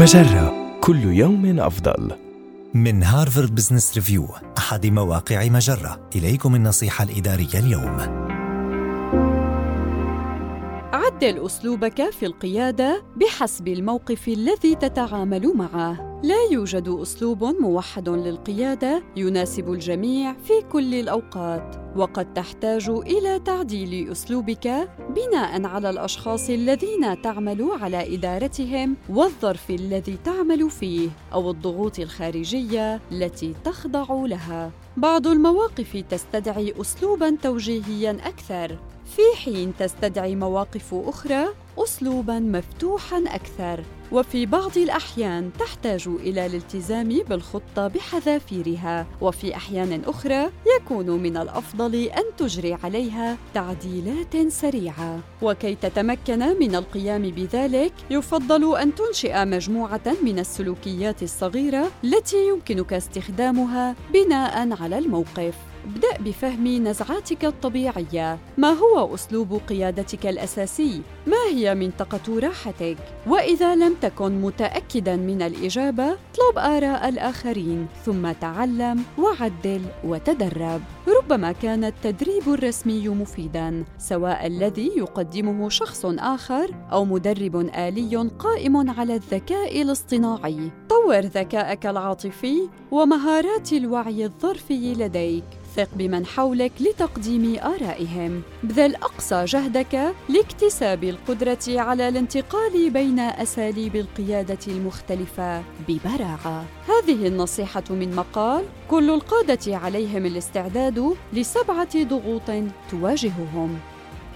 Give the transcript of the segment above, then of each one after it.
مجرة. كل يوم أفضل. من هارفارد بزنس ريفيو أحد مواقع مجرة. إليكم النصيحة الإدارية اليوم. عدل أسلوبك في القيادة بحسب الموقف الذي تتعامل معه. لا يوجد أسلوب موحد للقيادة يناسب الجميع في كل الأوقات وقد تحتاج إلى تعديل أسلوبك بناء على الأشخاص الذين تعمل على إدارتهم والظرف الذي تعمل فيه أو الضغوط الخارجية التي تخضع لها. بعض المواقف تستدعي اسلوبا توجيهيا أكثر. في حين تستدعي مواقف أخرى اسلوبا مفتوحا أكثر. وفي بعض الأحيان تحتاج إلى الالتزام بالخطة بحذافيرها. وفي أحيان أخرى يكون من الأفضل أن تجري عليها تعديلات سريعة. وكي تتمكن من القيام بذلك يفضل أن تنشئ مجموعة من السلوكيات الصغيرة التي يمكنك استخدامها بناء على الموقف. ابدأ بفهم نزعاتك الطبيعية ما هو أسلوب قيادتك الأساسي؟ ما هي منطقة راحتك؟ وإذا لم تكن متأكدا من الإجابة اطلب آراء الآخرين ثم تعلم وعدل وتدرب ربما كان التدريب الرسمي مفيدا سواء الذي يقدمه شخص آخر أو مدرب آلي قائم على الذكاء الاصطناعي طور ذكاءك العاطفي ومهارات الوعي الظرفي لديك ثق بمن حولك لتقديم آرائهم. بذل أقصى جهدك لاكتساب القدرة على الانتقال بين أساليب القيادة المختلفة ببراعة. هذه النصيحة من مقال كل القادة عليهم الاستعداد لسبعة ضغوط تواجههم.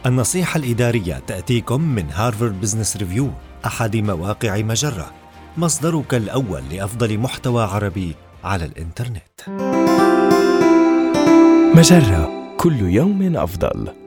النصيحة الإدارية تأتيكم من هارفارد بزنس ريفيو أحد مواقع مجرة مصدرك الأول لأفضل محتوى عربي على الإنترنت. مجرة كل يوم أفضل.